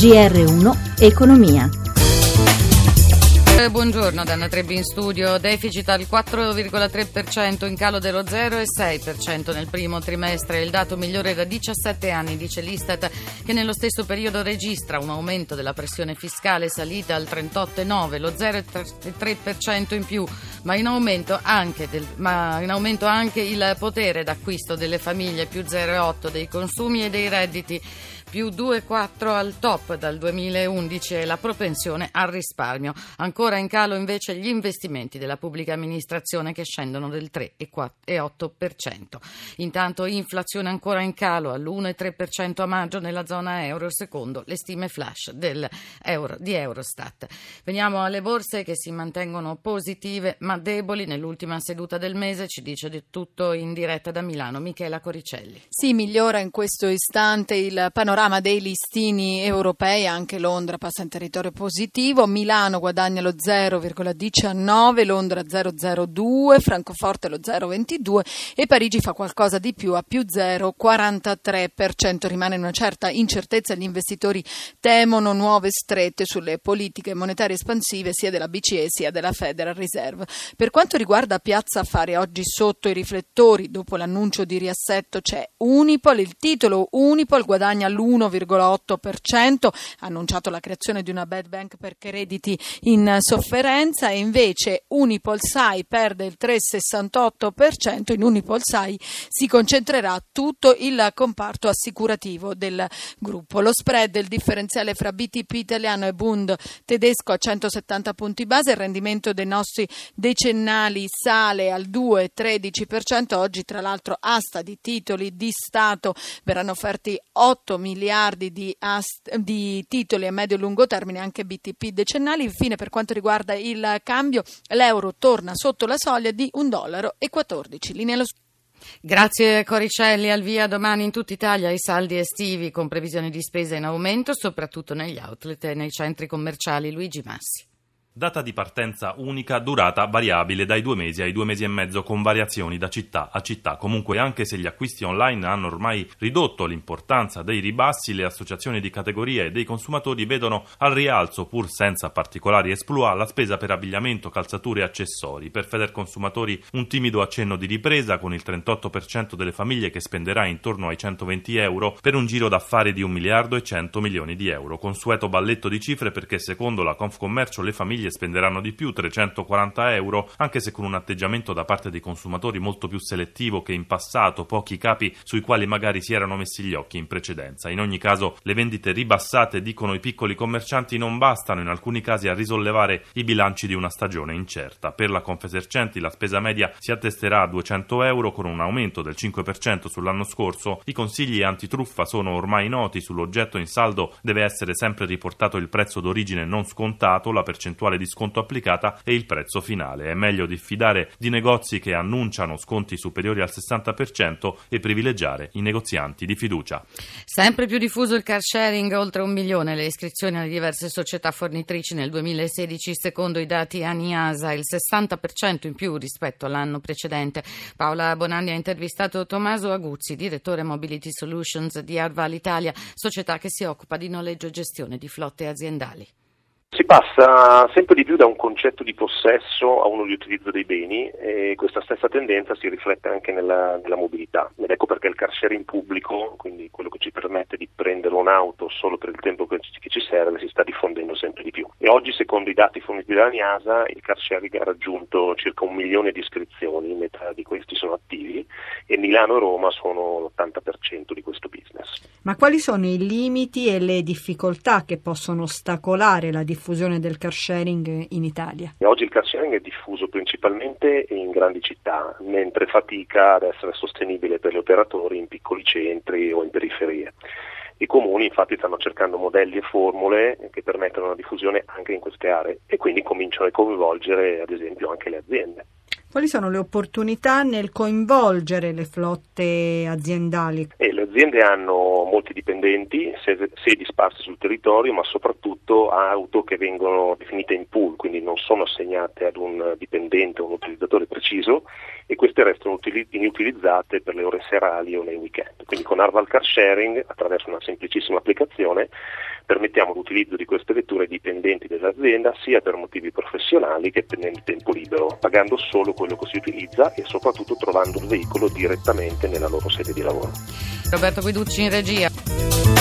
GR1 Economia. Eh, buongiorno, Danna Trebbi in studio. Deficit al 4,3%, in calo dello 0,6% nel primo trimestre. Il dato migliore da 17 anni, dice l'Istat, che nello stesso periodo registra un aumento della pressione fiscale salita al 38,9%, lo 0,3% in più, ma in, del, ma in aumento anche il potere d'acquisto delle famiglie, più 0,8% dei consumi e dei redditi più 2,4 al top dal 2011 e la propensione al risparmio. Ancora in calo invece gli investimenti della pubblica amministrazione che scendono del 3,8%. Intanto inflazione ancora in calo all'1,3% a maggio nella zona euro secondo le stime flash Euro, di Eurostat. Veniamo alle borse che si mantengono positive ma deboli nell'ultima seduta del mese, ci dice di tutto in diretta da Milano Michela Coricelli. Si migliora in questo istante il panorama panorama dei listini europei, anche Londra passa in territorio positivo, Milano guadagna lo 0,19, Londra 0,02, Francoforte lo 0,22 e Parigi fa qualcosa di più a più 0,43%. Rimane una certa incertezza, gli investitori temono nuove strette sulle politiche monetarie espansive sia della BCE sia della Federal Reserve. Per quanto riguarda Piazza Affari, oggi sotto i riflettori, dopo l'annuncio di riassetto c'è Unipol, il titolo Unipol guadagna l'1 1,8%, ha annunciato la creazione di una bad bank per crediti in sofferenza e invece Unipol Sai perde il 3,68%, in Unipol Sai si concentrerà tutto il comparto assicurativo del gruppo. Lo spread, il differenziale fra BTP italiano e Bund tedesco a 170 punti base, il rendimento dei nostri decennali sale al 2,13%, oggi tra l'altro asta di titoli di Stato verranno offerti 8 miliardi miliardi di, ast- di titoli a medio e lungo termine, anche BTP decennali. Infine, per quanto riguarda il cambio, l'euro torna sotto la soglia di 1,14 dollaro. Grazie Coricelli, al via domani in tutta Italia i saldi estivi con previsioni di spesa in aumento, soprattutto negli outlet e nei centri commerciali. Luigi Massi. Data di partenza unica, durata variabile dai due mesi ai due mesi e mezzo con variazioni da città a città. Comunque anche se gli acquisti online hanno ormai ridotto l'importanza dei ribassi, le associazioni di categoria e dei consumatori vedono al rialzo, pur senza particolari esploit, la spesa per abbigliamento, calzature e accessori. Per Federconsumatori un timido accenno di ripresa con il 38% delle famiglie che spenderà intorno ai 120 euro per un giro d'affari di 1 miliardo e 100 milioni di euro. Consueto balletto di cifre perché secondo la Confcommercio le famiglie spenderanno di più, 340 euro, anche se con un atteggiamento da parte dei consumatori molto più selettivo che in passato, pochi capi sui quali magari si erano messi gli occhi in precedenza. In ogni caso, le vendite ribassate, dicono i piccoli commercianti, non bastano in alcuni casi a risollevare i bilanci di una stagione incerta. Per la Confesercenti la spesa media si attesterà a 200 euro con un aumento del 5% sull'anno scorso. I consigli antitruffa sono ormai noti, sull'oggetto in saldo deve essere sempre riportato il prezzo d'origine non scontato, la percentuale di sconto applicata e il prezzo finale. È meglio diffidare di negozi che annunciano sconti superiori al 60% e privilegiare i negozianti di fiducia. Sempre più diffuso il car sharing, oltre un milione le iscrizioni alle diverse società fornitrici nel 2016, secondo i dati ANIASA, il 60% in più rispetto all'anno precedente. Paola Bonanni ha intervistato Tommaso Aguzzi, direttore Mobility Solutions di Arval Italia, società che si occupa di noleggio e gestione di flotte aziendali. Si passa sempre di più da un concetto di possesso a uno di utilizzo dei beni e questa stessa tendenza si riflette anche nella, nella mobilità. Ed ecco perché il car sharing pubblico, quindi quello che ci permette di prendere un'auto solo per il tempo che ci, che ci serve, si sta diffondendo sempre di più. E oggi, secondo i dati forniti dalla NIASA, il car sharing ha raggiunto circa un milione di iscrizioni, metà di questi sono attivi e Milano e Roma sono l'80% di questo business. Ma quali sono i limiti e le difficoltà che possono ostacolare la diffusione del car sharing in Italia? Oggi il car sharing è diffuso principalmente in grandi città, mentre fatica ad essere sostenibile per gli operatori in piccoli centri o in periferie. I comuni infatti stanno cercando modelli e formule che permettono una diffusione anche in queste aree e quindi cominciano a coinvolgere ad esempio anche le aziende. Quali sono le opportunità nel coinvolgere le flotte aziendali? Eh, le aziende hanno molti dipendenti, sedi sparse sul territorio, ma soprattutto auto che vengono definite in pool, quindi non sono assegnate ad un dipendente o un utilizzatore preciso e queste restano inutilizzate per le ore serali o nei weekend. Quindi con Arval Car Sharing, attraverso una semplicissima applicazione, permettiamo l'utilizzo di queste vetture ai dipendenti dell'azienda sia per motivi professionali che nel tempo libero, pagando solo quello che si utilizza e soprattutto trovando il veicolo direttamente nella loro sede di lavoro. Roberto Guiducci in regia.